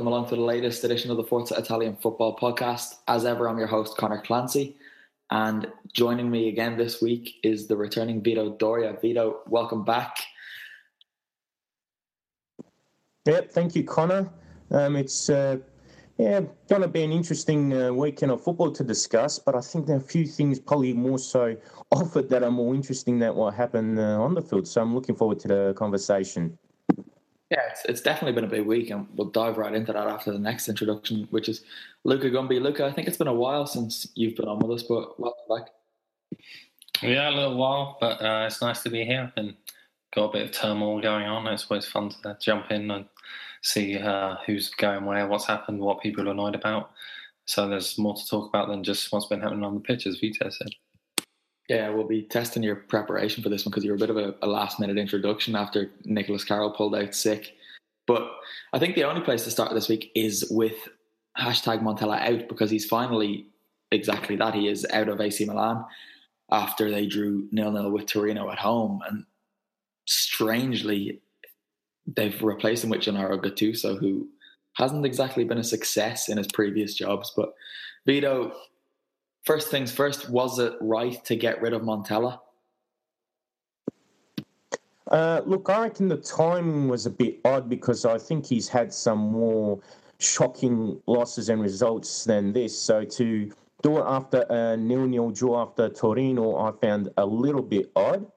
Welcome along to the latest edition of the Forza Italian Football Podcast. As ever, I'm your host, Connor Clancy. And joining me again this week is the returning Vito Doria. Vito, welcome back. Yep, thank you, Connor. Um, it's uh, yeah going to be an interesting uh, weekend of football to discuss, but I think there are a few things probably more so offered that are more interesting than what happened uh, on the field. So I'm looking forward to the conversation. Yeah, it's, it's definitely been a big week, and we'll dive right into that after the next introduction, which is Luca Gumby. Luca, I think it's been a while since you've been on with us, but welcome back. Yeah, a little while, but uh, it's nice to be here and got a bit of turmoil going on. It's always fun to jump in and see uh, who's going where, what's happened, what people are annoyed about. So there's more to talk about than just what's been happening on the pitch, as Vito said. Yeah, we'll be testing your preparation for this one because you were a bit of a, a last minute introduction after Nicholas Carroll pulled out sick. But I think the only place to start this week is with hashtag Montella out because he's finally exactly that. He is out of AC Milan after they drew nil nil with Torino at home. And strangely, they've replaced him with Gennaro Gattuso, who hasn't exactly been a success in his previous jobs. But Vito, first things first, was it right to get rid of Montella? Uh, look, I reckon the timing was a bit odd because I think he's had some more shocking losses and results than this. So to do it after a nil-nil draw after Torino, I found a little bit odd.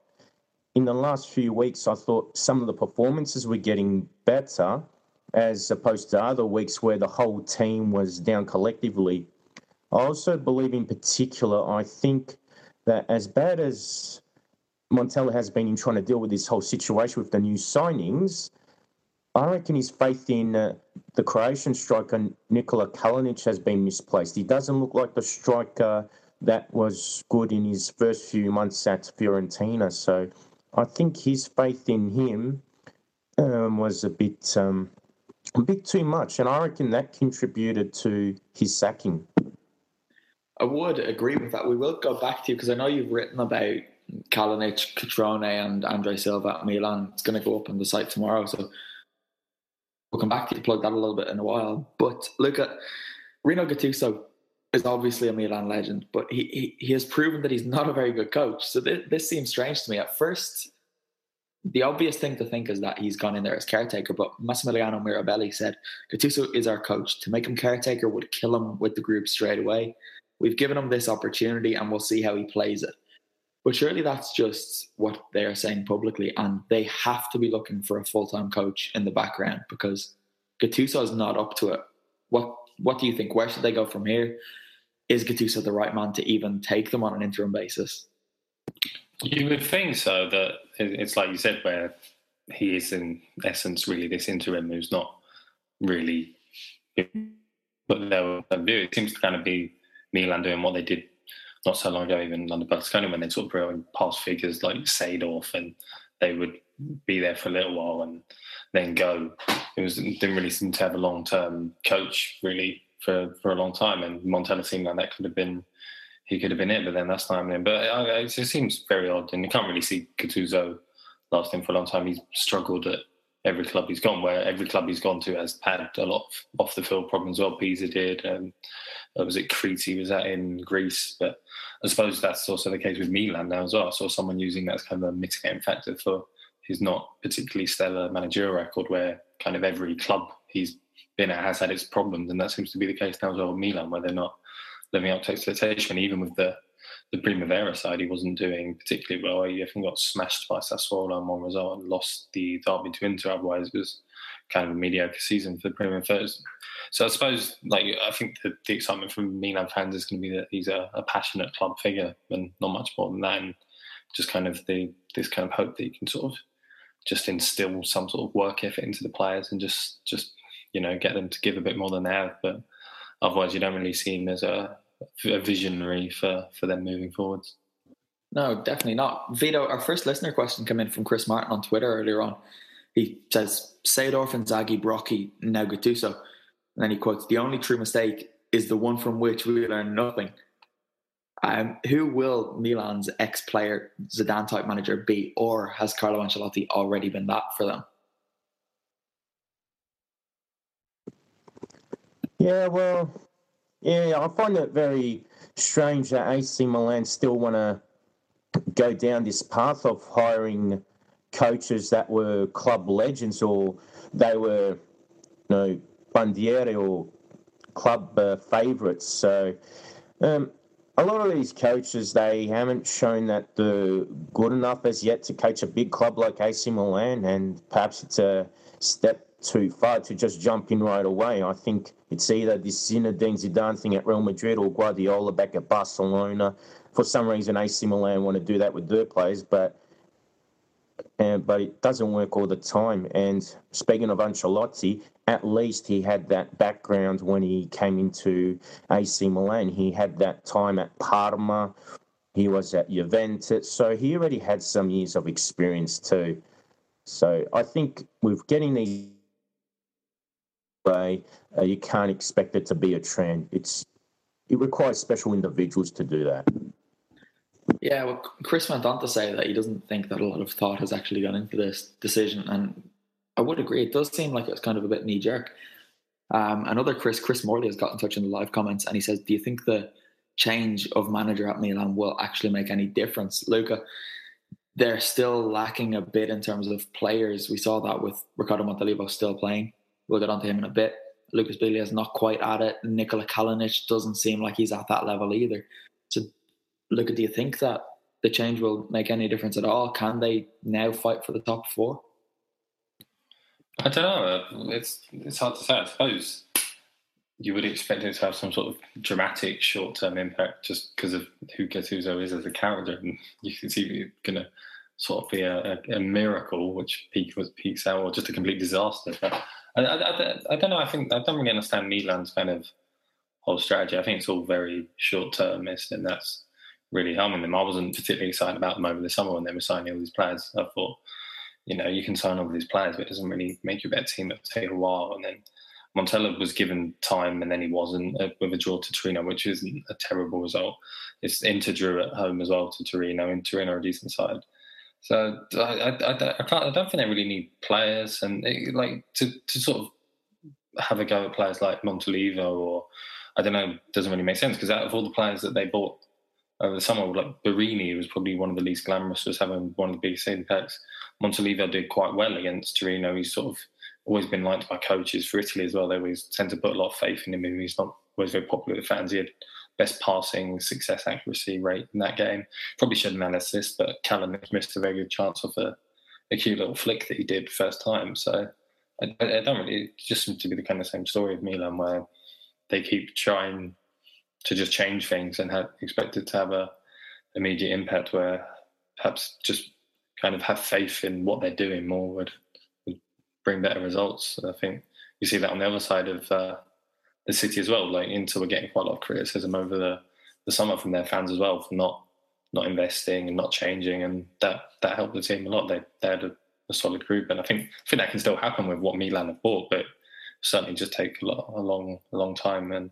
In the last few weeks, I thought some of the performances were getting better as opposed to other weeks where the whole team was down collectively. I also believe, in particular, I think that as bad as Montella has been in trying to deal with this whole situation with the new signings, I reckon his faith in uh, the Croatian striker Nikola Kalinic has been misplaced. He doesn't look like the striker that was good in his first few months at Fiorentina. So I think his faith in him um, was a bit um, a bit too much, and I reckon that contributed to his sacking. I would agree with that. We will go back to you because I know you've written about Kalinic, Cutrone, and Andre Silva at Milan. It's going to go up on the site tomorrow, so we'll come back to you plug that a little bit in a while. But look at Rino Gattuso is obviously a Milan legend, but he, he, he has proven that he's not a very good coach. So this, this seems strange to me. At first, the obvious thing to think is that he's gone in there as caretaker, but Massimiliano Mirabelli said Gattuso is our coach. To make him caretaker would kill him with the group straight away. We've given him this opportunity and we'll see how he plays it. But surely that's just what they're saying publicly, and they have to be looking for a full time coach in the background because Gattuso is not up to it. What What do you think? Where should they go from here? Is Gattuso the right man to even take them on an interim basis? You would think so. That it's like you said, where he is in essence really this interim who's not really but their view. It seems to kind of be Milan doing what they did not so long ago, even under Berlusconi, when they sort of brought past figures like Seedorf, and they would be there for a little while and then go. It was didn't really seem to have a long term coach really for for a long time, and Montella seemed like that could have been he could have been it, but then that's not him. But uh, it, it seems very odd, and you can't really see Gattuso lasting for a long time. He's struggled at every club he's gone, where every club he's gone to has had a lot of off the field problems. Well, Pisa did. Um, was it Crete? Was that in Greece? But I suppose that's also the case with Milan now as well. I saw someone using that as kind of a mitigating factor for his not particularly stellar managerial record, where kind of every club he's been at has had its problems, and that seems to be the case now as well with Milan, where they're not living up to expectation, even with the the Primavera side, he wasn't doing particularly well. He think got smashed by Sassuolo on one result and lost the derby to Inter. Otherwise, it was kind of a mediocre season for the Primavera. So I suppose, like, I think the, the excitement from Milan fans is going to be that he's a, a, passionate club figure and not much more than that. And just kind of the this kind of hope that he can sort of just instill some sort of work ethic into the players and just just you know get them to give a bit more than they have. But otherwise, you don't really see him as a a visionary for for them moving forwards. No, definitely not. Vito, our first listener question came in from Chris Martin on Twitter earlier on. He says, Seedorf and Zaghi, Brocchi, now Gattuso. And then he quotes, the only true mistake is the one from which we learn nothing. Um, who will Milan's ex-player Zidane type manager be, or has Carlo Ancelotti already been that for them? Yeah, well, yeah, I find it very strange that AC Milan still want to go down this path of hiring coaches that were club legends or they were, you know, bandiere or club uh, favourites. So um, a lot of these coaches, they haven't shown that they're good enough as yet to coach a big club like AC Milan, and perhaps it's a step too far to just jump in right away. I think it's either this Zinedine Zidane thing at Real Madrid or Guardiola back at Barcelona. For some reason, AC Milan want to do that with their players, but and, but it doesn't work all the time. And speaking of Ancelotti, at least he had that background when he came into AC Milan. He had that time at Parma. He was at Juventus, so he already had some years of experience too. So I think with getting these way, uh, you can't expect it to be a trend. It's it requires special individuals to do that. Yeah, well, Chris went on to say that he doesn't think that a lot of thought has actually gone into this decision, and I would agree. It does seem like it's kind of a bit knee jerk. Um, another Chris, Chris Morley, has got in touch in the live comments, and he says, "Do you think the change of manager at Milan will actually make any difference, Luca?" They're still lacking a bit in terms of players. We saw that with Ricardo Montolivo still playing. We'll get onto him in a bit. Lucas Biglia is not quite at it. Nikola Kalinic doesn't seem like he's at that level either. So, Luca, do you think that the change will make any difference at all? Can they now fight for the top four? I don't know. Uh, it's it's hard to say. I suppose you would expect it to have some sort of dramatic short term impact just because of who Gattuso is as a character, and you can see it's going to sort of be a, a, a miracle, which peak was peaks out, or just a complete disaster. But I, I, I, don't know. I think I don't really understand Milan's kind of whole strategy. I think it's all very short termist, and that's really harming them. I wasn't particularly excited about them over the summer when they were signing all these players. I thought, you know, you can sign all these players, but it doesn't really make you a better team. It'll take a while. And then Montella was given time, and then he wasn't uh, with a draw to Torino, which isn't a terrible result. It's Inter drew at home as well to Torino, and Torino are a decent side. So I, I, I, I, can't, I don't think they really need players, and it, like to, to sort of have a go at players like Montolivo or I don't know, doesn't really make sense because out of all the players that they bought over the summer, like Borini was probably one of the least glamorous, was having one of the biggest impacts. Montolivo did quite well against Torino. He's sort of always been liked by coaches for Italy as well. They always tend to put a lot of faith in him. He's not always very popular with fans. He had best passing success accuracy rate in that game. Probably shouldn't have assist, but Callum missed a very good chance of a, a cute little flick that he did first time. So I, I, don't really. It just seems to be the kind of same story of Milan where they keep trying to just change things and have expected to have a immediate impact. Where perhaps just kind of have faith in what they're doing more would, would bring better results. And I think you see that on the other side of uh, the city as well. Like Inter were getting quite a lot of criticism over the, the summer from their fans as well for not not investing and not changing, and that that helped the team a lot. They they had a, a solid group, and I think I think that can still happen with what Milan have bought, but certainly just take a, lot, a long a long time. And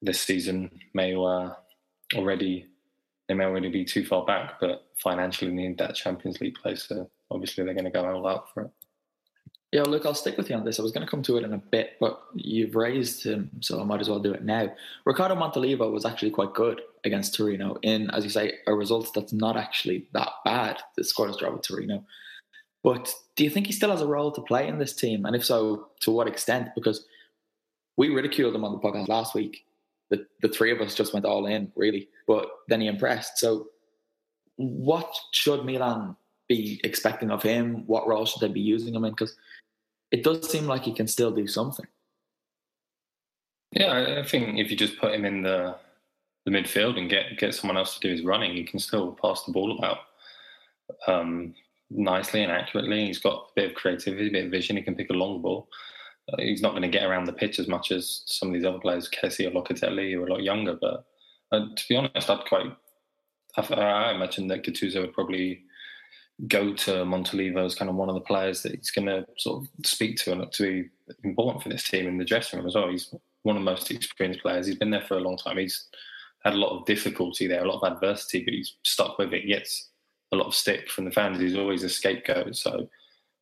this season may uh, already they may already be too far back, but financially need that Champions League place. So obviously they're going to go all out for it. Yeah, look, I'll stick with you on this. I was going to come to it in a bit, but you've raised him, so I might as well do it now. Ricardo Montolivo was actually quite good against Torino in, as you say, a result that's not actually that bad. The scoreless draw with Torino. But do you think he still has a role to play in this team? And if so, to what extent? Because we ridiculed him on the podcast last week. The, the three of us just went all in, really. But then he impressed. So, what should Milan be expecting of him? What role should they be using him in? Because it does seem like he can still do something. Yeah, I think if you just put him in the the midfield and get get someone else to do his running, he can still pass the ball about um, nicely and accurately. He's got a bit of creativity, a bit of vision. He can pick a long ball. Uh, he's not going to get around the pitch as much as some of these other players, Kessie or Locatelli, who are a lot younger. But uh, to be honest, I'd quite. I, I imagine that Gattuso would probably go to Montolivo as kind of one of the players that he's going to sort of speak to and to be important for this team in the dressing room as well. He's one of the most experienced players. He's been there for a long time. He's had a lot of difficulty there, a lot of adversity, but he's stuck with it. He gets a lot of stick from the fans. He's always a scapegoat. So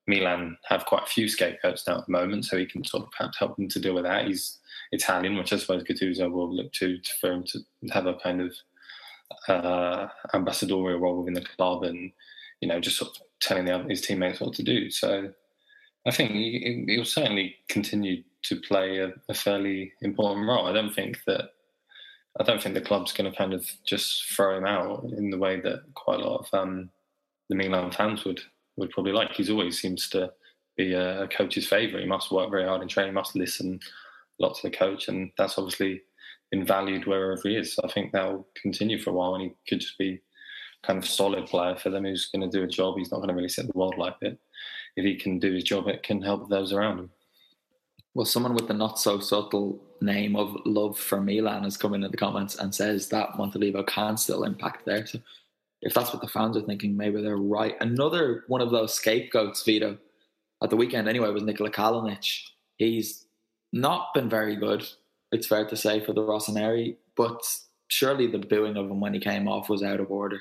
Milan have quite a few scapegoats now at the moment, so he can sort of perhaps help them to deal with that. He's Italian, which I suppose Gattuso will look to, to for him to have a kind of uh, ambassadorial role within the club and you know, just sort of telling the, his teammates what to do. So I think he, will certainly continue to play a, a, fairly important role. I don't think that I don't think the club's going to kind of just throw him out in the way that quite a lot of um, the Milan fans would would probably like. He's always seems to be a, a coach's favourite. He must work very hard in training, must listen a lot to the coach, and that's obviously been valued wherever he is. So I think that will continue for a while, and he could just be kind of solid player for them who's going to do a job. He's not going to really set the world like it. If he can do his job, it can help those around him. Well, someone with the not so subtle name of love for Milan has come in the comments and says that Montolivo can still impact there. So if that's what the fans are thinking, maybe they're right. Another one of those scapegoats, Vito, at the weekend anyway, was Nikola Kalinic. He's not been very good, it's fair to say, for the Rossoneri, but surely the booing of him when he came off was out of order.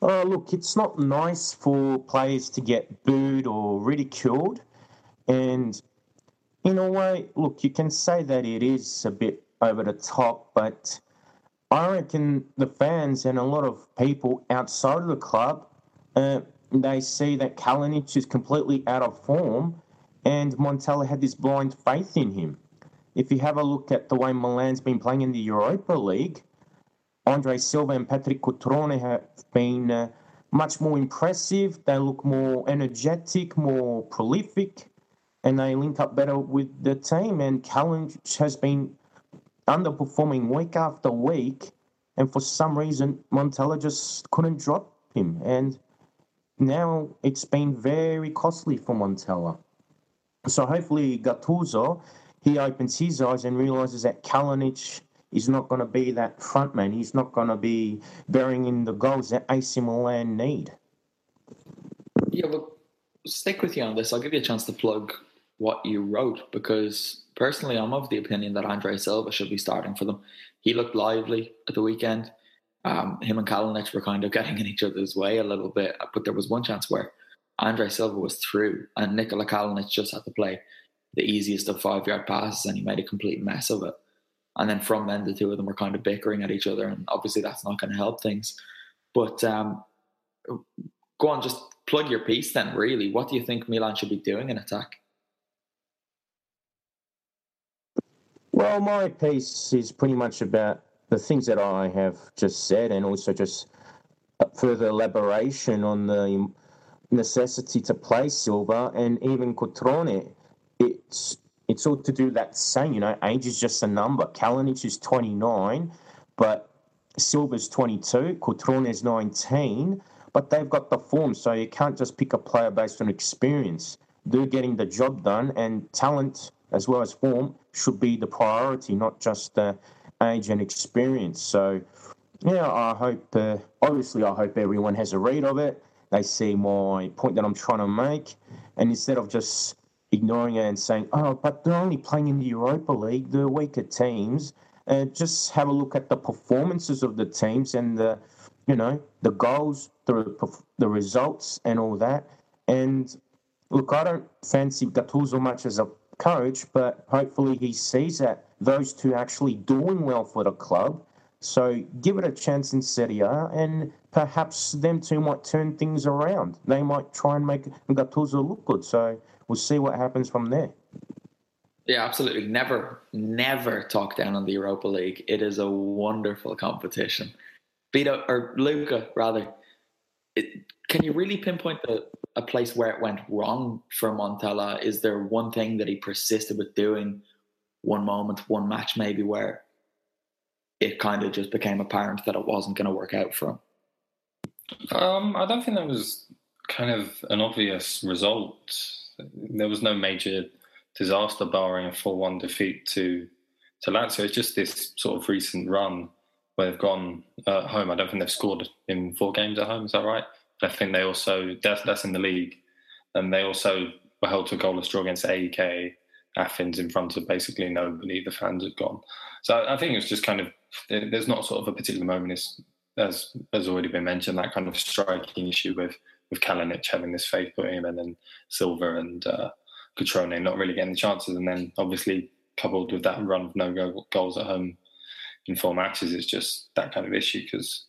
Uh, look, it's not nice for players to get booed or ridiculed. And in a way, look, you can say that it is a bit over the top, but I reckon the fans and a lot of people outside of the club, uh, they see that Kalinic is completely out of form and Montella had this blind faith in him. If you have a look at the way Milan's been playing in the Europa League, Andre Silva and Patrick Cutrone have been uh, much more impressive. They look more energetic, more prolific, and they link up better with the team. And Kalinic has been underperforming week after week, and for some reason, Montella just couldn't drop him. And now it's been very costly for Montella. So hopefully Gattuso, he opens his eyes and realizes that Kalinic He's not going to be that front man. He's not going to be bearing in the goals that AC Milan need. Yeah, well, stick with you on this. I'll give you a chance to plug what you wrote because personally, I'm of the opinion that Andre Silva should be starting for them. He looked lively at the weekend. Um, him and Kalinic were kind of getting in each other's way a little bit, but there was one chance where Andre Silva was through and Nikola Kalinic just had to play the easiest of five yard passes and he made a complete mess of it. And then from then, the two of them were kind of bickering at each other, and obviously that's not going to help things. But um, go on, just plug your piece then. Really, what do you think Milan should be doing in attack? Well, my piece is pretty much about the things that I have just said, and also just further elaboration on the necessity to play Silva and even Cutrone. It's it's all to do that same, you know, age is just a number. Kalinic is 29, but Silva's 22, Cutrone is 19, but they've got the form, so you can't just pick a player based on experience. they're getting the job done, and talent as well as form should be the priority, not just uh, age and experience. So, yeah, I hope, uh, obviously, I hope everyone has a read of it. They see my point that I'm trying to make, and instead of just ignoring it and saying, oh, but they're only playing in the Europa League, they're weaker teams, uh, just have a look at the performances of the teams and the, you know, the goals, the, the results, and all that. And look, I don't fancy Gattuso much as a coach, but hopefully he sees that those two actually doing well for the club. So give it a chance in Serie A, and perhaps them two might turn things around. They might try and make Gattuso look good. So we'll see what happens from there. Yeah, absolutely. Never, never talk down on the Europa League. It is a wonderful competition. Vito or Luca, rather. It, can you really pinpoint the, a place where it went wrong for Montella? Is there one thing that he persisted with doing, one moment, one match maybe, where it kind of just became apparent that it wasn't going to work out for him? Um, I don't think that was kind of an obvious result. There was no major disaster barring a 4 1 defeat to, to Lazio. It's just this sort of recent run where they've gone uh, at home. I don't think they've scored in four games at home, is that right? I think they also that's that's in the league, and they also were held to a goalless draw against AEK Athens in front of basically nobody. The fans had gone, so I think it's just kind of there's not sort of a particular moment. It's, as has already been mentioned, that kind of striking issue with with Kalinic having this faith put in him, and then Silva and uh, Cutrone not really getting the chances, and then obviously coupled with that run of no goals at home in four matches, it's just that kind of issue because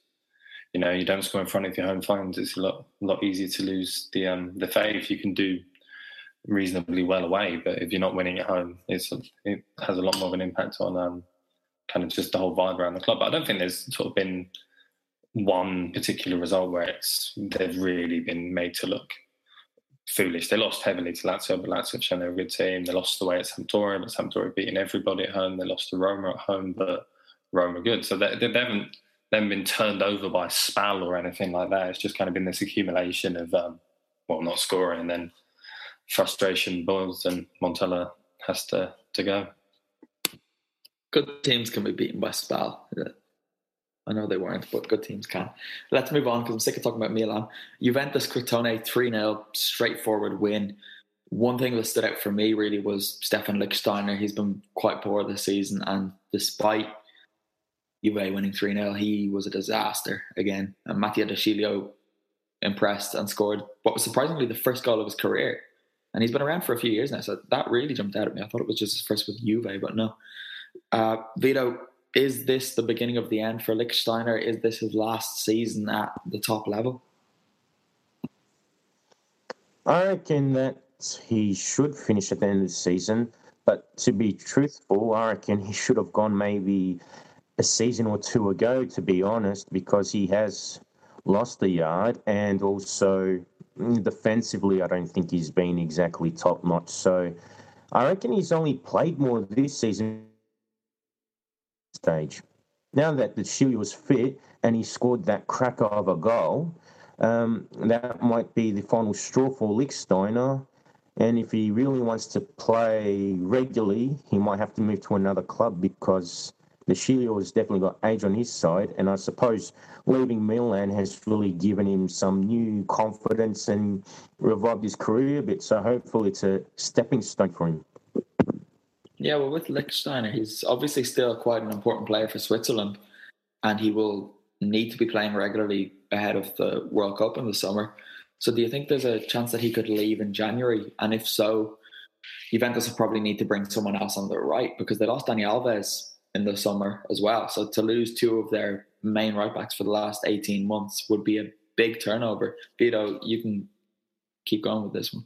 you know you don't score in front of your home fans. It's a lot lot easier to lose the um, the faith. You can do reasonably well away, but if you're not winning at home, it's it has a lot more of an impact on um, kind of just the whole vibe around the club. But I don't think there's sort of been one particular result where it's they've really been made to look foolish. They lost heavily to Lazio, but Lazio shown they're a good team. They lost away at Sampdoria, but Sampdoria beating everybody at home. They lost to Roma at home, but Roma good. So they, they haven't then been turned over by Spal or anything like that. It's just kind of been this accumulation of, um, well, not scoring, and then frustration boils, and Montella has to, to go. Good teams can be beaten by Spal. I know they weren't, but good teams can. Let's move on because I'm sick of talking about Milan. Juventus Crotone 3 0, straightforward win. One thing that stood out for me really was Stefan Lichtsteiner. He's been quite poor this season, and despite Juve winning 3 0, he was a disaster again. And Mattia De Sciglio impressed and scored what was surprisingly the first goal of his career. And he's been around for a few years now, so that really jumped out at me. I thought it was just his first with Juve, but no. Uh, Vito, is this the beginning of the end for Lichtsteiner? Is this his last season at the top level? I reckon that he should finish at the end of the season. But to be truthful, I reckon he should have gone maybe a season or two ago, to be honest, because he has lost the yard and also mm, defensively, I don't think he's been exactly top notch. So I reckon he's only played more this season stage. Now that De Sciglio was fit and he scored that cracker of a goal, um, that might be the final straw for Lichtsteiner. And if he really wants to play regularly, he might have to move to another club because De Sciglio has definitely got age on his side, and I suppose leaving Milan has really given him some new confidence and revived his career a bit. So hopefully it's a stepping stone for him. Yeah, well, with Lichtsteiner, he's obviously still quite an important player for Switzerland, and he will need to be playing regularly ahead of the World Cup in the summer. So, do you think there's a chance that he could leave in January? And if so, Juventus will probably need to bring someone else on the right because they lost Dani Alves in the summer as well. So to lose two of their main right backs for the last 18 months would be a big turnover. Vito, you can keep going with this one.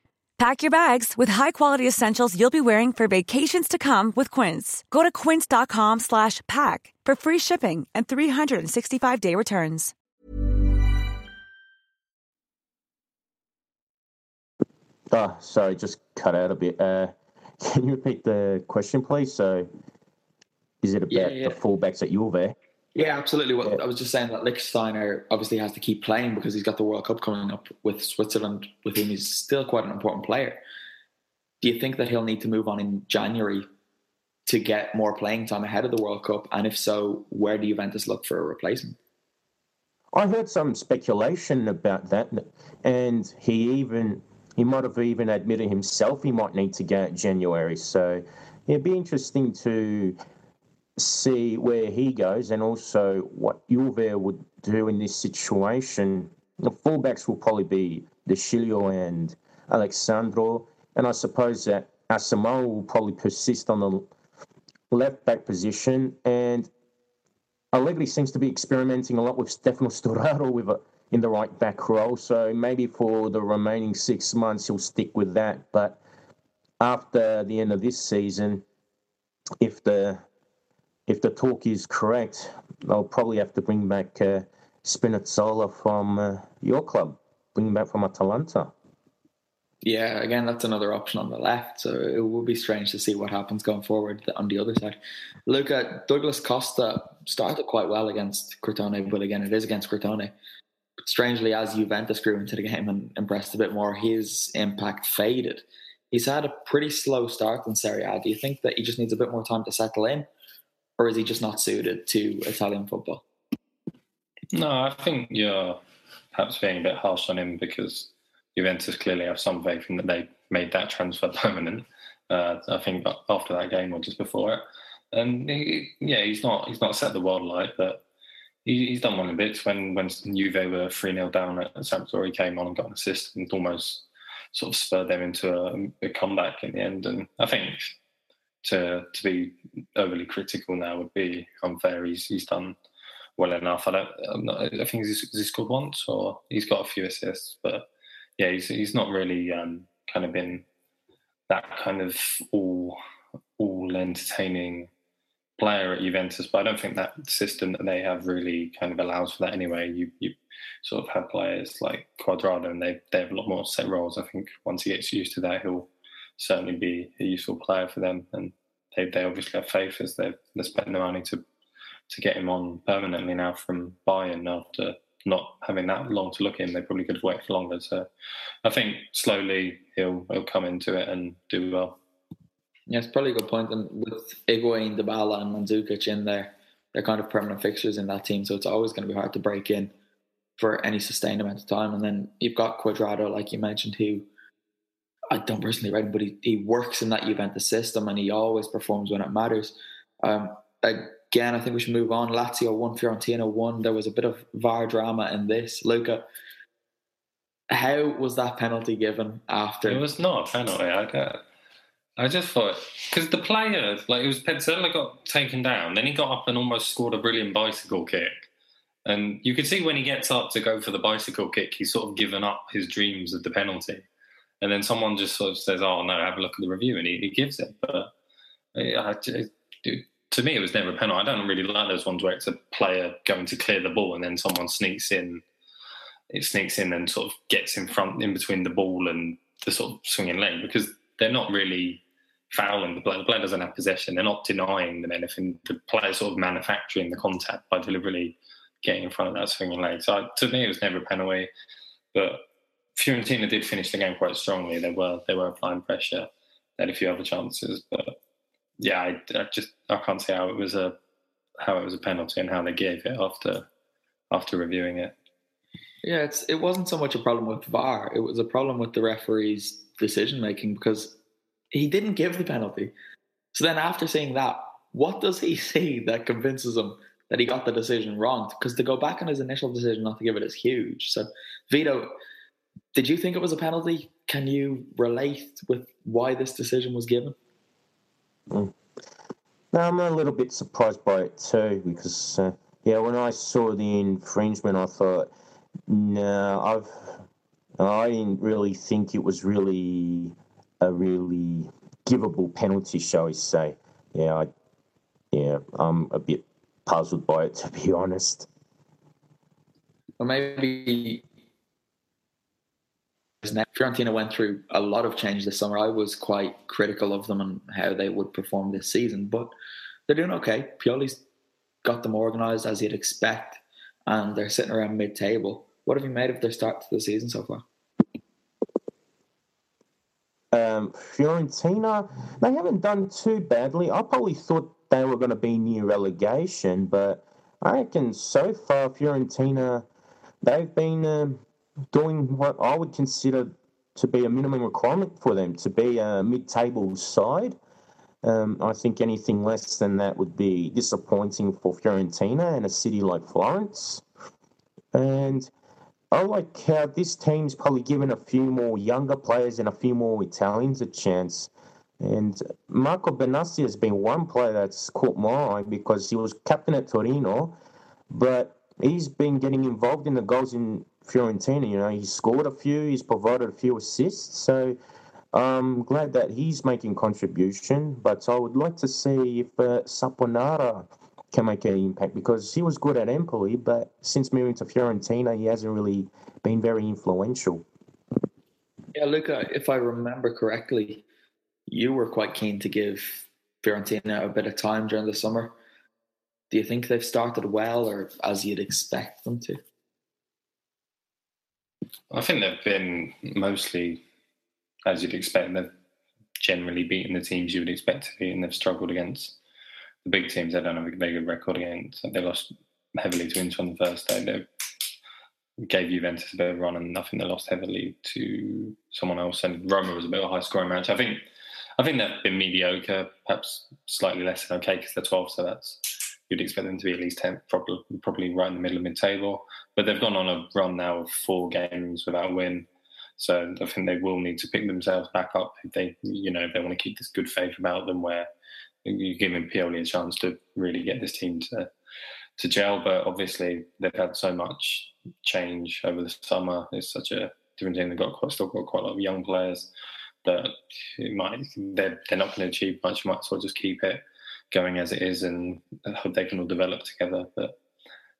Pack your bags with high-quality essentials you'll be wearing for vacations to come with Quince. Go to quince.com slash pack for free shipping and 365-day returns. Ah, sorry, just cut out a bit. Uh, can you repeat the question, please? So, is it about Yeah, yeah. the fullbacks at Juve? Yeah, absolutely. Well, I was just saying that Lichtsteiner obviously has to keep playing because he's got the World Cup coming up with Switzerland, with whom he's still quite an important player. Do you think that he'll need to move on in January to get more playing time ahead of the World Cup? And if so, where do Juventus look for a replacement? I heard some speculation about that, and he even he might have even admitted himself he might need to go January. So it'd be interesting to see where he goes and also what Juve would do in this situation. The fullbacks will probably be De Sciglio and Alex Sandro, and I suppose that Asamoah will probably persist on the left back position and Allegri seems to be experimenting a lot with Stefano Sturaro with a, in the right back role. So maybe for the remaining six months he'll stick with that. But after the end of this season, if the if the talk is correct, they'll probably have to bring back uh, Spinazzola from uh, your club, bring him back from Atalanta. Yeah, again, that's another option on the left. So it will be strange to see what happens going forward on the other side. Look at Douglas Costa started quite well against Crotone, but again, it is against Crotone. But strangely, as Juventus grew into the game and impressed a bit more, his impact faded. He's had a pretty slow start in Serie A. Do you think that he just needs a bit more time to settle in, or is he just not suited to Italian football? No, I think you're perhaps being a bit harsh on him because Juventus clearly have some faith in that they made that transfer permanent. Uh, I think after that game or just before it, and he, yeah, he's not he's not set the world alight, but he, he's done one in bits. When when Juve were three 0 down at Sampdoria, he came on and got an assist and almost sort of spurred them into a, a comeback in the end. And I think to to be overly critical now would be unfair. He's he's done well enough. I don't. Not, I think he's, he's scored once or he's got a few assists, but yeah, he's he's not really um, kind of been that kind of all all entertaining player at Juventus. But I don't think that system that they have really kind of allows for that anyway. You you sort of have players like Cuadrado, and they they have a lot more set roles. I think once he gets used to that, he'll certainly be a useful player for them. And they they obviously have faith as they've they spent the money to to get him on permanently now from Bayern after not having that long to look in. They probably could have waited for longer. So I think slowly he'll he'll come into it and do well. Yeah, it's probably a good point. And with Higuain, Dybala, and Mandzukic in there, they're kind of permanent fixtures in that team. So it's always going to be hard to break in for any sustained amount of time. And then you've got Cuadrado, like you mentioned, who I don't personally rate him, but he, he works in that Juventus system and he always performs when it matters. Um, again, I think we should move on. Lazio one, Fiorentina one. There was a bit of VAR drama in this. Luca, how was that penalty given after? It was not a penalty. I. I just thought because the player, like it was Pezzella got taken down, then he got up and almost scored a brilliant bicycle kick, and you could see when he gets up to go for the bicycle kick, he's sort of given up his dreams of the penalty, and then someone just sort of says, "Oh no, have a look at the review," and he, he gives it. But I, to me, it was never a penalty. I don't really like those ones where it's a player going to clear the ball and then someone sneaks in it sneaks in and sort of gets in front, in between the ball and the sort of swinging leg because they're not really fouling the player. The player doesn't have possession. They're not denying them anything. The player sort of manufacturing the contact by deliberately getting in front of that swinging leg. So to me, it was never a penalty. But Fiorentina did finish the game quite strongly. They were they were applying pressure. They had a few other chances, but yeah, I, I just I can't see how it was a how it was a penalty and how they gave it after after reviewing it. Yeah, it's it wasn't so much a problem with VAR. It was a problem with the referee's decision making because he didn't give the penalty. So then after seeing that, what does he see that convinces him that he got the decision wrong? Because to go back on his initial decision not to give it is huge. So Vito, did you think it was a penalty? Can you relate with why this decision was given? Mm. No, I'm a little bit surprised by it too because uh, yeah, when I saw the infringement, I thought, no, I've I didn't really think it was really a really givable penalty, shall we say? Yeah, I, yeah, I'm a bit puzzled by it to be honest. Or maybe Fiorentina went through a lot of change this summer. I was quite critical of them and how they would perform this season, but they're doing okay. Pioli's got them organised as you'd expect, and they're sitting around mid-table. What have you made of their start to the season so far? Um, Fiorentina, they haven't done too badly. I probably thought they were going to be near relegation, but I reckon so far Fiorentina, they've been um, doing what I would consider to be a minimum requirement for them to be a mid-table side. Um, I think anything less than that would be disappointing for Fiorentina and a city like Florence. And I like how this team's probably given a few more younger players and a few more Italians a chance. And Marco Benassi has been one player that's caught my eye because he was captain at Torino, but he's been getting involved in the goals in Fiorentina. You know, he's scored a few, he's provided a few assists. So I'm glad that he's making contribution. But I would like to see if uh, Saponara can make an impact because he was good at Empoli, but since moving to Fiorentina, he hasn't really been very influential. Yeah, Luca, if I remember correctly, you were quite keen to give Fiorentina a bit of time during the summer. Do you think they've started well or as you'd expect them to? I think they've been mostly as you'd expect. They've generally beaten the teams you would expect to beat, and they've struggled against the big teams. They don't have a very good record against. They lost heavily to Inter on the first day. They gave Juventus a bit of a run, and I think they lost heavily to someone else. And Roma was a bit of a high scoring match. I think. I think they've been mediocre, perhaps slightly less than okay because they're 12, so that's you'd expect them to be at least 10, probably, probably right in the middle of mid table. But they've gone on a run now of four games without win. So I think they will need to pick themselves back up if they, you know, they want to keep this good faith about them, where you're giving Pioli a chance to really get this team to to gel. But obviously, they've had so much change over the summer. It's such a different team. They've got quite, still got quite a lot of young players that might they're, they're not going to achieve much. Might as well just keep it going as it is, and hope they can all develop together. But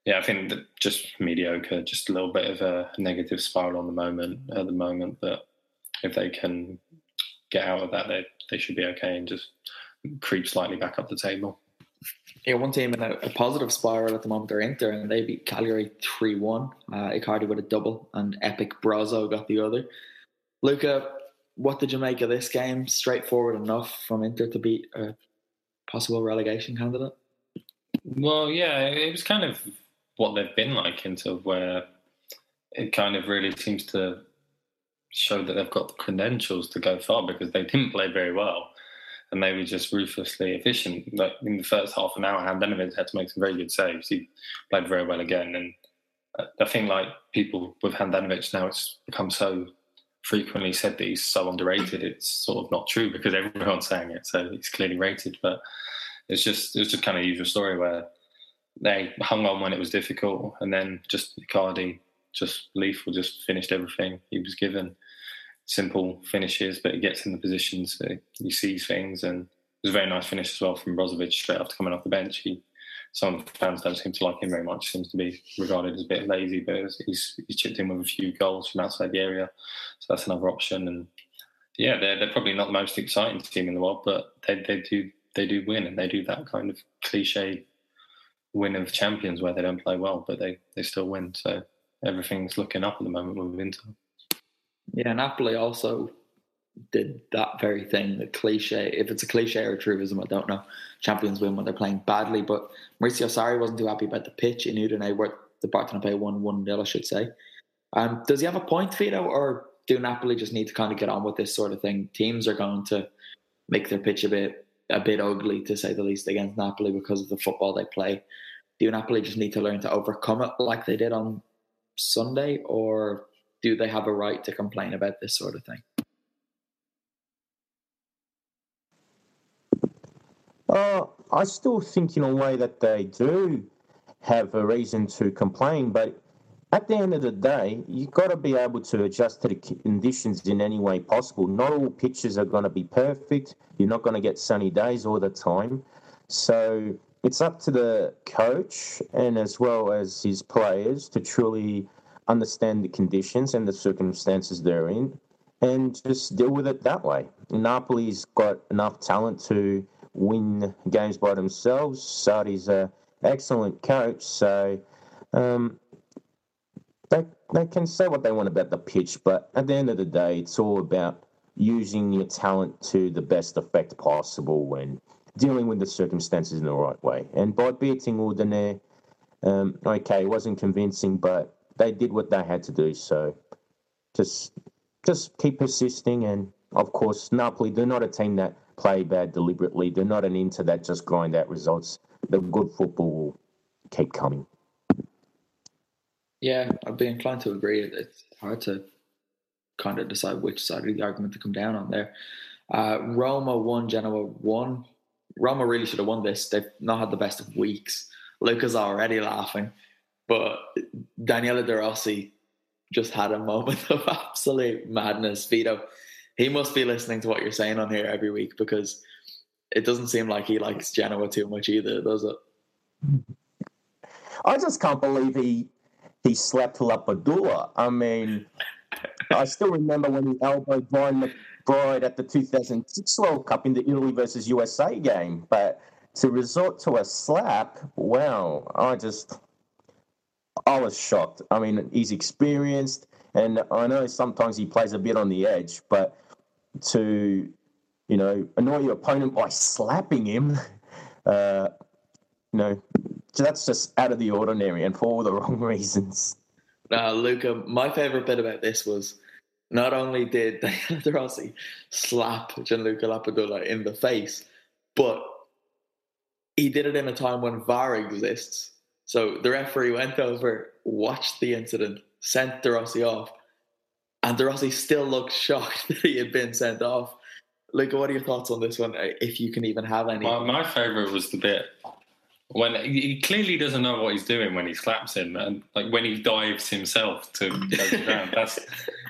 yeah, I think that just mediocre, just a little bit of a negative spiral on the moment at the moment. But if they can get out of that, they they should be okay and just creep slightly back up the table. Yeah, one team in a, a positive spiral at the moment They're Inter, and they beat Cagliari 3 1. Uh, Icardi with a double, and Epic Brazzo got the other. Luca, what did you make of this game? Straightforward enough from Inter to beat a possible relegation candidate? Well, yeah, it was kind of what they've been like Inter, where it kind of really seems to show that they've got the credentials to go far because they didn't play very well and they were just ruthlessly efficient. Like in the first half an hour, Handanovic had to make some very good saves. He played very well again, and uh, I think like people with Handanovic now, it's become so frequently said that he's so underrated. It's sort of not true because everyone's saying it, so he's clearly rated. But it's just it's just kind of usual story where they hung on when it was difficult, and then just Icardi, just lethal, just finished everything he was given simple finishes, but he gets in the positions, so he sees things. And it was a very nice finish as well from Brozovic straight after coming off the bench. He some fans don't seem to like him very much. Seems to be regarded as a bit lazy, but he's, he's chipped in with a few goals from outside the area, so that's another option. And yeah, they're they're probably not the most exciting team in the world, but they they do they do win, and they do that kind of cliche win of champions where they don't play well, but they they still win. So everything's looking up at the moment with Inter. Yeah, Napoli also did that very thing, the cliche. If it's a cliche or truism, I don't know. Champions win when they're playing badly, but Maurizio Sarri wasn't too happy about the pitch in Udine, where the Partenopei won 1 0, I should say. Um, does he have a point, Vito, or do Napoli just need to kind of get on with this sort of thing? Teams are going to make their pitch a bit a bit ugly, to say the least, against Napoli because of the football they play. Do Napoli just need to learn to overcome it like they did on Sunday, or do they have a right to complain about this sort of thing? Uh, I still think, in a way, that they do have a reason to complain, but at the end of the day, you've got to be able to adjust to the conditions in any way possible. Not all pitches are going to be perfect. You're not going to get sunny days all the time. So it's up to the coach and as well as his players to truly understand the conditions and the circumstances they're in and just deal with it that way. Napoli's got enough talent to win games by themselves. Sarri's an excellent coach, so um, they they can say what they want about the pitch, but at the end of the day, it's all about using your talent to the best effect possible when dealing with the circumstances in the right way. And by beating Udine, um, okay, it wasn't convincing, but they did what they had to do. So just just keep persisting, and of course, Napoli, they're not a team that play bad deliberately. They're not an into that just grind out results. The good football will keep coming. Yeah, I'd be inclined to agree. It's hard to kind of decide which side of the argument to come down on there. Uh, Roma won, Genoa won. Roma really should have won this. They've not had the best of weeks. Luca's already laughing, but Daniele De Rossi just had a moment of absolute madness. Vito, he must be listening to what you're saying on here every week because it doesn't seem like he likes Genoa too much either, does it? I just can't believe he he slapped Lapadula. I mean, I still remember when he elbowed Brian McBride at the 2006 World Cup in the Italy versus USA game. But to resort to a slap, wow, I just, I was shocked. I mean, he's experienced, and I know sometimes he plays a bit on the edge, but to, you know, annoy your opponent by slapping him, uh, you know, that's just out of the ordinary and for all the wrong reasons. Uh, Luca, my favourite bit about this was not only did De Rossi slap Gianluca Lapadula in the face, but he did it in a time when VAR exists. So the referee went over, watched the incident, sent De Rossi off, and De Rossi still looked shocked that he had been sent off. Luca, what are your thoughts on this one, uh, if you can even have any? My, my favourite was the bit when he clearly doesn't know what he's doing when he slaps him, and like when he dives himself to go to the ground. That's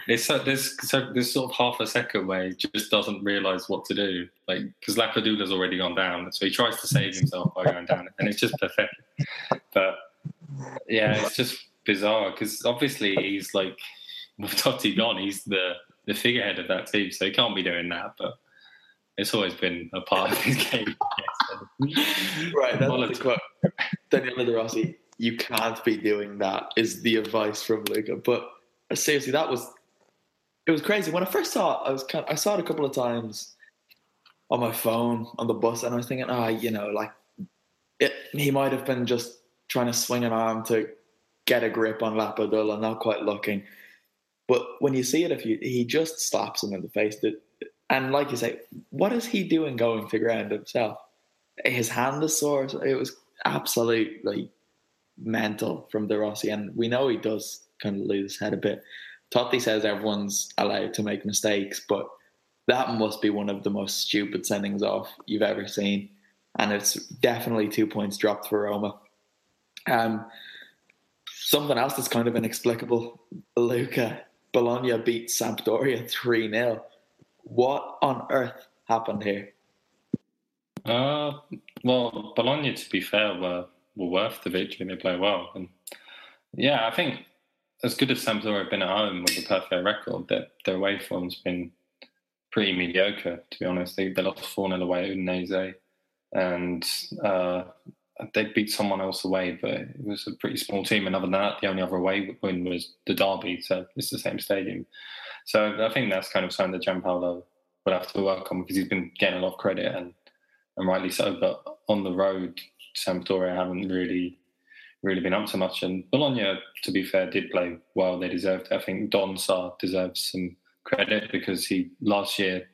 it's so, there's so there's sort of half a second where he just doesn't realise what to do, like because Lapadula's already gone down, so he tries to save himself by going down, and it's just pathetic. But yeah, it's just bizarre because obviously he's like with Totti gone, he's the the figurehead of that team, so he can't be doing that, but. It's always been a part of his game. right, that's the quote. Daniele De Rossi, you can't be doing that, is the advice from Luca. But uh, seriously, that was it was crazy. When I first saw it, I was kind of, I saw it a couple of times on my phone on the bus, and I was thinking, ah, oh, you know, like it, he might have been just trying to swing an arm to get a grip on Lapadula, not quite looking. But when you see it, if you he just slaps him in the face, and like you say, what is he doing going to ground himself? his hand is sore. It was absolutely mental from De Rossi, and we know he does kind of lose his head a bit. Totti says everyone's allowed to make mistakes, but that must be one of the most stupid sendings off you've ever seen, and it's definitely two points dropped for Roma. Um, something else that's kind of inexplicable: Luca Bologna beat Sampdoria three 0 What on earth happened here? Uh, well, Bologna, to be fair, were were worth the victory. They play well, and yeah, I think as good as Sampdoria have been at home with a perfect record, their their away form's been pretty mediocre. To be honest, they, they lost four 0 away at Udinese, and uh, they beat someone else away, but it was a pretty small team. And other than that, the only other away win was the derby, so it's the same stadium. So I think that's kind of something that Giampaolo would have to work on because he's been getting a lot of credit and and rightly so. But on the road, Sampdoria haven't really really been up to much. And Bologna, to be fair, did play well. They deserved it. I think Donsah deserves some credit because he last year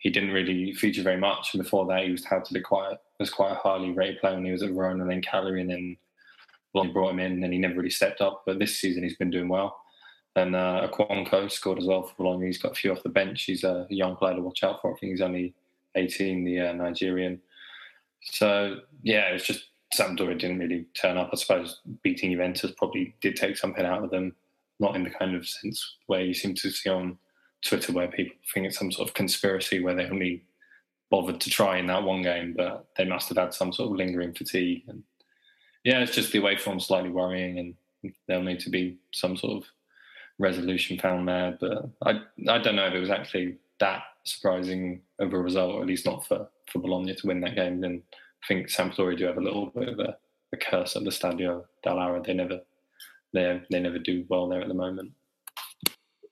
he didn't really feature very much, and before that he was touted to quite was quite a highly rated player when he was at Verona and then Cagliari, and then Bologna brought him in, and he never really stepped up. But this season he's been doing well. And uh, Okwonkwo scored as well for Bologna. He's got a few off the bench. He's a young player to watch out for. I think he's only 18, the uh, Nigerian. So yeah, it was just Sampdoria didn't really turn up. I suppose beating Juventus probably did take something out of them, not in the kind of sense where you seem to see on Twitter where people think it's some sort of conspiracy where they only bothered to try in that one game, but they must have had some sort of lingering fatigue. And yeah, it's just the away form slightly worrying, and there'll need to be some sort of resolution found there. But I I don't know if it was actually that surprising of a result, or at least not for for Bologna to win that game. Then I think Sampdoria do have a little bit of a, a curse at the Stadio Dall'Ara. They never they they never do well there at the moment.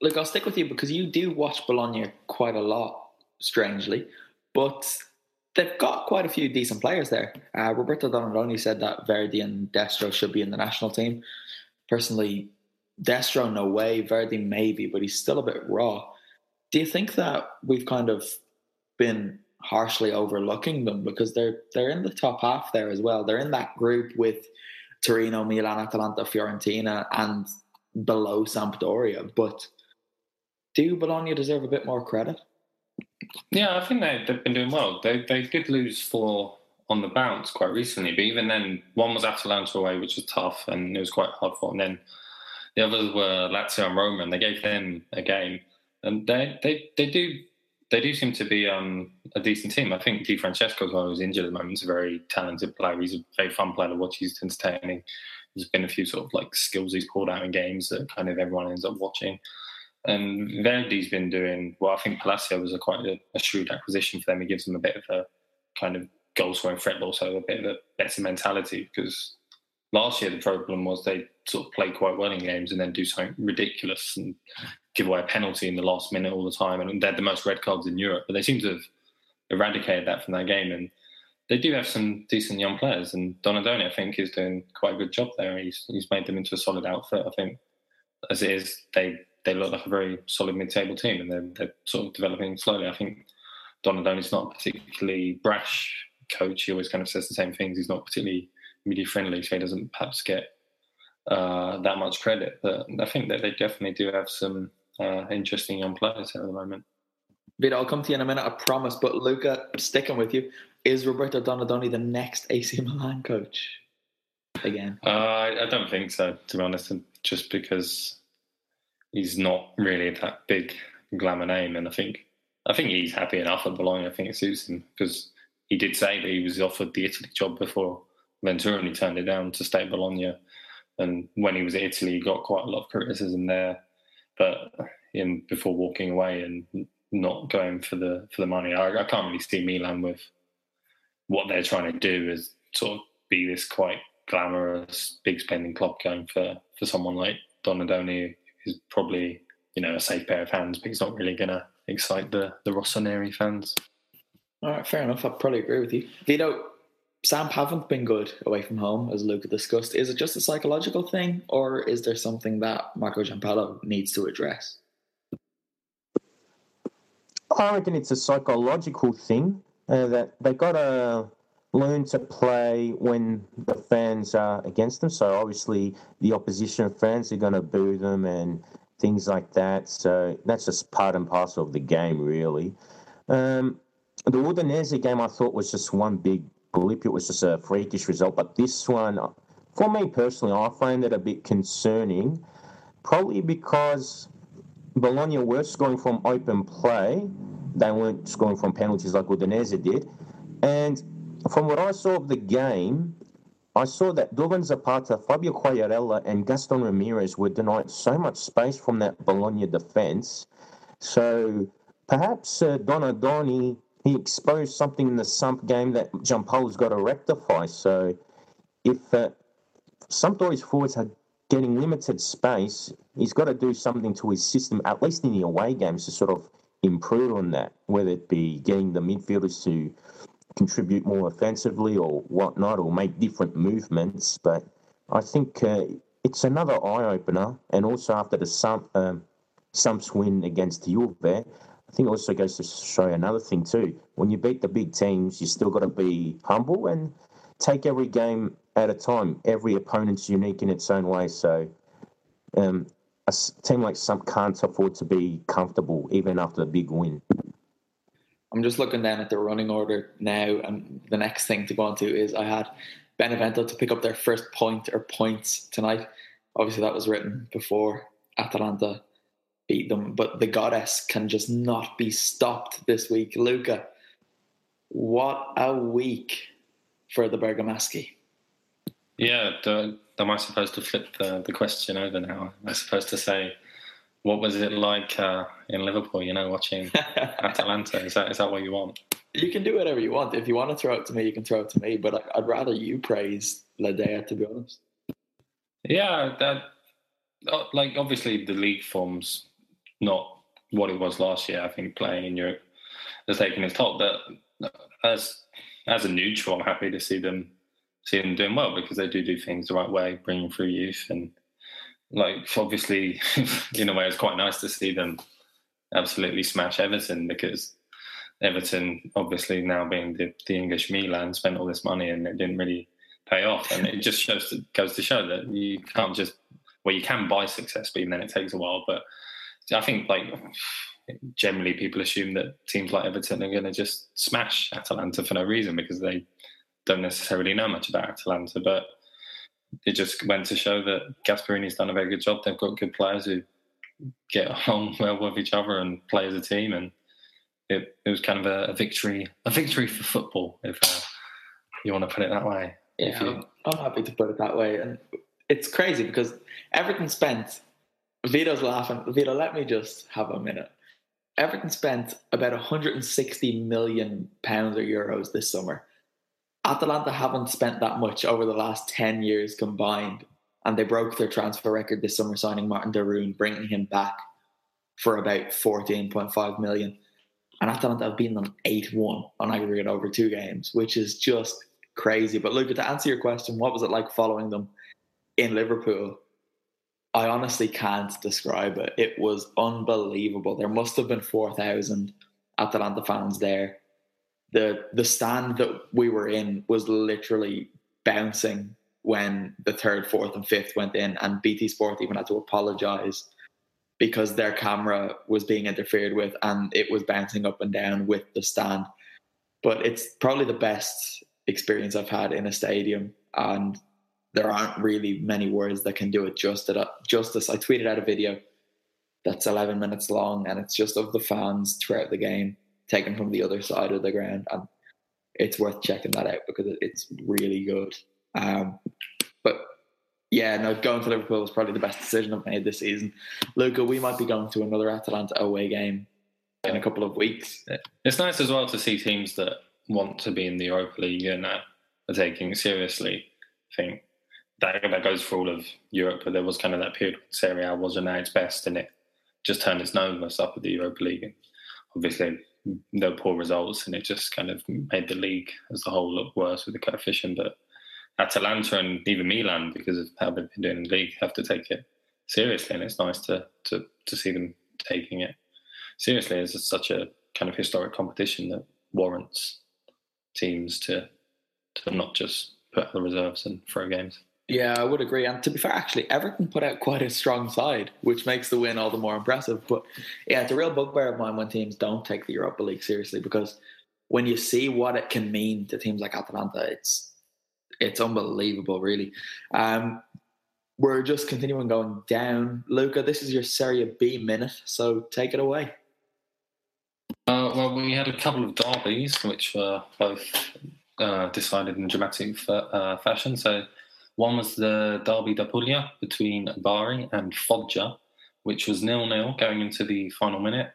Look, I'll stick with you because you do watch Bologna quite a lot, strangely, but they've got quite a few decent players there. Uh, Roberto Donadoni said that Verdi and Destro should be in the national team. Personally, Destro, no way. Verdi, maybe, but he's still a bit raw. Do you think that we've kind of been harshly overlooking them because they're they're in the top half there as well. They're in that group with Torino, Milan, Atalanta, Fiorentina, and below Sampdoria. But do Bologna deserve a bit more credit? Yeah, I think they, they've been doing well. They they did lose four on the bounce quite recently, but even then, one was Atalanta away, which was tough and it was quite hard for. And then the others were Lazio and Roma, and they gave them a game. And they they they do they do seem to be um, a decent team. I think Di Francesco, as well, who's injured at the moment, is a very talented player. He's a very fun player to watch. He's entertaining. There's been a few sort of like skills he's pulled out in games that kind of everyone ends up watching. And Verdi's been doing well. I think Palacio was a quite a, a shrewd acquisition for them. He gives them a bit of a kind of goal scoring threat, but also a bit of a better mentality because last year the problem was they sort of play quite well in games and then do something ridiculous and give away a penalty in the last minute all the time. And they had the most red cards in Europe, but they seem to have eradicated that from that game. And they do have some decent young players. And Donadoni, I think, is doing quite a good job there. He's he's made them into a solid outfit. I think, as it is, they they look like a very solid mid-table team, and they're, they're sort of developing slowly. I think Donadoni's not a particularly brash coach. He always kind of says the same things. He's not particularly media friendly, so he doesn't perhaps get uh, that much credit. But I think that they definitely do have some uh, interesting young players at the moment. Vito, I'll come to you in a minute, I promise. But Luca, sticking with you, is Roberto Donadoni the next AC Milan coach again? Uh, I, I don't think so, to be honest. Just because he's not really that big glamour name, and I think I think he's happy enough at Bologna. I think it suits him because he did say that he was offered the Italy job before Ventura, and he turned it down to stay at Bologna. And when he was at Italy, he got quite a lot of criticism there but in before walking away and not going for the for the money, I, I can't really see Milan with what they're trying to do is sort of be this quite glamorous, big spending club going for for someone like Donadoni, who's probably you know a safe pair of hands, but he's not really going to excite the the Rossoneri fans. All right, fair enough. I probably agree with you, Vito. Samp haven't been good away from home, as Luca discussed. Is it just a psychological thing, or is there something that Marco Giampaolo needs to address? I reckon it's a psychological thing uh, that they got to learn to play when the fans are against them. So obviously, the opposition fans are going to boo them and things like that. So that's just part and parcel of the game, really. Um, the Udinese game, I thought, was just one big blip. It was just a freakish result. But this one, for me personally, I find it a bit concerning, probably because Bologna were scoring from open play. They weren't scoring from penalties like Udinese did. And from what I saw of the game, I saw that Duvan Zapata, Fabio Quagliarella, and Gaston Ramirez were denied so much space from that Bologna defence. So perhaps uh, Donadoni, he exposed something in the Samp game that Giampaolo's got to rectify. So if uh, Sampdoria's forwards are getting limited space, he's got to do something to his system, at least in the away games, to sort of improve on that, whether it be getting the midfielders to contribute more offensively or whatnot, or make different movements. But I think uh, it's another eye opener. And also after the Samp, um, Samp's win against Juve, I think it also goes to show another thing too. When you beat the big teams, you still got to be humble and take every game at a time. Every opponent's unique in its own way. So um, a team like Samp can't afford to be comfortable even after a big win. I'm just looking down at the running order now, and the next thing to go on to is I had Benevento to pick up their first point or points tonight. Obviously, that was written before Atalanta beat them, but the goddess can just not be stopped this week. Luca, what a week for the Bergamaschi. Yeah, am I supposed to flip the, the question over now? Am I supposed to say, what was it like uh, in Liverpool, you know, watching Atalanta? Is that, is that what you want? You can do whatever you want. If you want to throw it to me, you can throw it to me, but I'd rather you praise La Dea, to be honest. Yeah, that, uh, like, obviously the league form's not what it was last year. I think playing in Europe has taken its toll. But as as a neutral, I'm happy to see them see them doing well because they do do things the right way, bringing through youth and like obviously in a way it's quite nice to see them absolutely smash Everton because Everton obviously now being the, the English Milan spent all this money and it didn't really pay off and it just shows to, goes to show that you can't just well you can buy success but then it takes a while but I think like generally people assume that teams like Everton are going to just smash Atalanta for no reason because they don't necessarily know much about Atalanta. But it just went to show that Gasperini's done a very good job. They've got good players who get along well with each other and play as a team, and it, it was kind of a, a victory, a victory for football, if uh, you want to put it that way. Yeah, you... I'm, I'm happy to put it that way, and it's crazy because Everton spent. Vito's laughing. Vito, let me just have a minute. Everton spent about 160 million pounds or euros this summer. Atalanta haven't spent that much over the last 10 years combined, and they broke their transfer record this summer signing Martin de Roon, bringing him back for about 14.5 million. And Atalanta have beaten them 8 1 on aggregate over two games, which is just crazy. But look, to answer your question, what was it like following them in Liverpool? I honestly can't describe it. It was unbelievable. There must have been 4,000 Atalanta fans there. The the stand that we were in was literally bouncing when the third, fourth, and fifth went in, and BT Sport even had to apologise because their camera was being interfered with and it was bouncing up and down with the stand. But it's probably the best experience I've had in a stadium, and there aren't really many words that can do it justice. Justice. I tweeted out a video that's 11 minutes long, and it's just of the fans throughout the game, taken from the other side of the ground, and it's worth checking that out because it's really good. Um, but yeah, no, going to Liverpool was probably the best decision I've made this season. Luca, we might be going to another Atalanta away game in a couple of weeks. It's nice as well to see teams that want to be in the Europa League and are taking it seriously. I think that, that goes for all of Europe, but there was kind of that period when Serie A wasn't at its best and it just turned its nose up at the Europa League. And obviously, were poor results and it just kind of made the league as a whole look worse with the coefficient. But Atalanta and even Milan, because of how they've been doing in the league, have to take it seriously. And it's nice to, to, to see them taking it seriously. As it's such a kind of historic competition that warrants teams to to not just put out the reserves and throw games. Yeah, I would agree. And to be fair, actually, Everton put out quite a strong side, which makes the win all the more impressive. But yeah, it's a real bugbear of mine when teams don't take the Europa League seriously because when you see what it can mean to teams like Atalanta, it's it's unbelievable, really. Um, we're just continuing going down. Luca, this is your Serie B minute, so take it away. Uh, well, we had a couple of derbies, which were both uh, decided in dramatic uh, fashion. So one was the Derby da Puglia between Bari and Foggia, which was nil-nil going into the final minute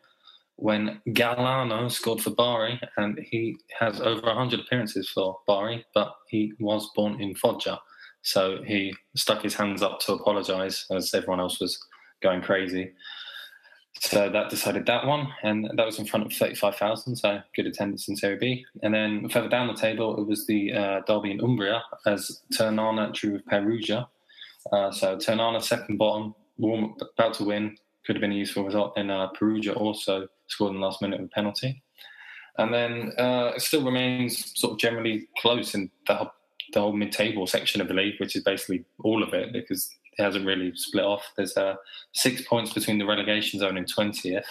when Galano scored for Bari, and he has over 100 appearances for Bari, but he was born in Foggia. So he stuck his hands up to apologise as everyone else was going crazy. So that decided that one, and that was in front of 35,000, so good attendance in Serie B. And then further down the table, it was the uh, derby in Umbria as Ternana drew with Perugia. Uh, so Ternana second bottom, warm, about to win, could have been a useful result. And uh, Perugia also scored in the last minute of a penalty. And then uh, it still remains sort of generally close in the the whole mid-table section of the league, which is basically all of it because it hasn't really split off. There's uh, six points between the relegation zone in 20th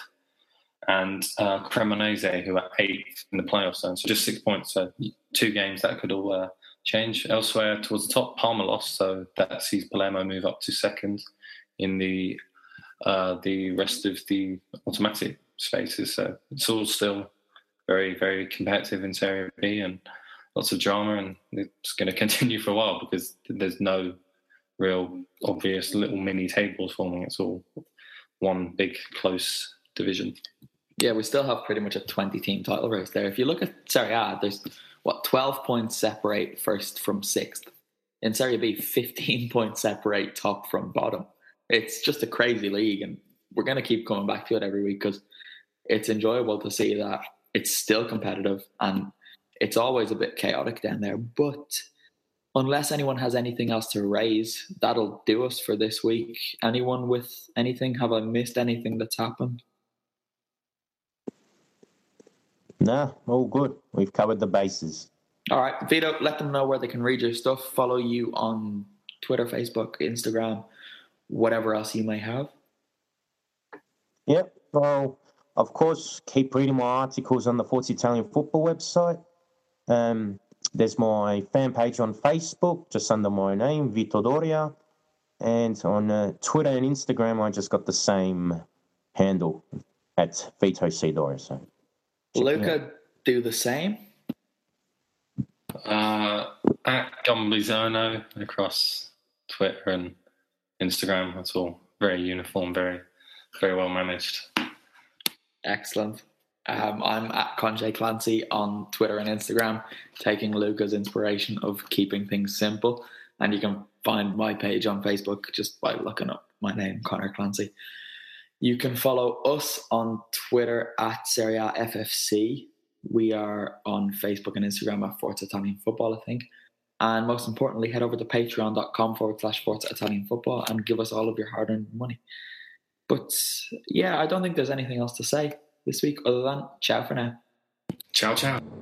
and uh, Cremonese, who are eighth in the playoff zone. So just six points. So two games that could all uh, change. Elsewhere towards the top, Parma lost, so that sees Palermo move up to second in the uh, the rest of the automatic spaces. So it's all still very, very competitive in Serie B and lots of drama, and it's going to continue for a while because there's no real obvious little mini tables forming. It's all one big close division. Yeah, we still have pretty much a 20 team title race there. If you look at Serie A, there's what 12 points separate first from sixth. In Serie B, 15 points separate top from bottom. It's just a crazy league, and we're going to keep coming back to it every week because it's enjoyable to see that it's still competitive and it's always a bit chaotic down there. But unless anyone has anything else to raise, that'll do us for this week. Anyone with anything? Have I missed anything that's happened? No, all good. We've covered the bases. All right, Vito, let them know where they can read your stuff, follow you on Twitter, Facebook, Instagram, whatever else you may have. Yep. Well, of course, keep reading my articles on the Forza Italian Football website. Um, there's my fan page on Facebook, just under my name, Vito Doria. And on uh, Twitter and Instagram, I just got the same handle at Vito C. Doria. So, Luca, do the same. Uh, at Gumblizono across Twitter and Instagram. That's all very uniform, very, very well managed. Excellent. Um, I'm at Conjay Clancy on Twitter and Instagram, taking Luca's inspiration of keeping things simple. And you can find my page on Facebook just by looking up my name, Connor Clancy. You can follow us on Twitter at Serie A FFC. We are on Facebook and Instagram at Forza Italian Football, I think. And most importantly, head over to patreon.com forward slash Forza Italian Football and give us all of your hard earned money. But yeah, I don't think there's anything else to say this week other than ciao for now. Ciao, ciao.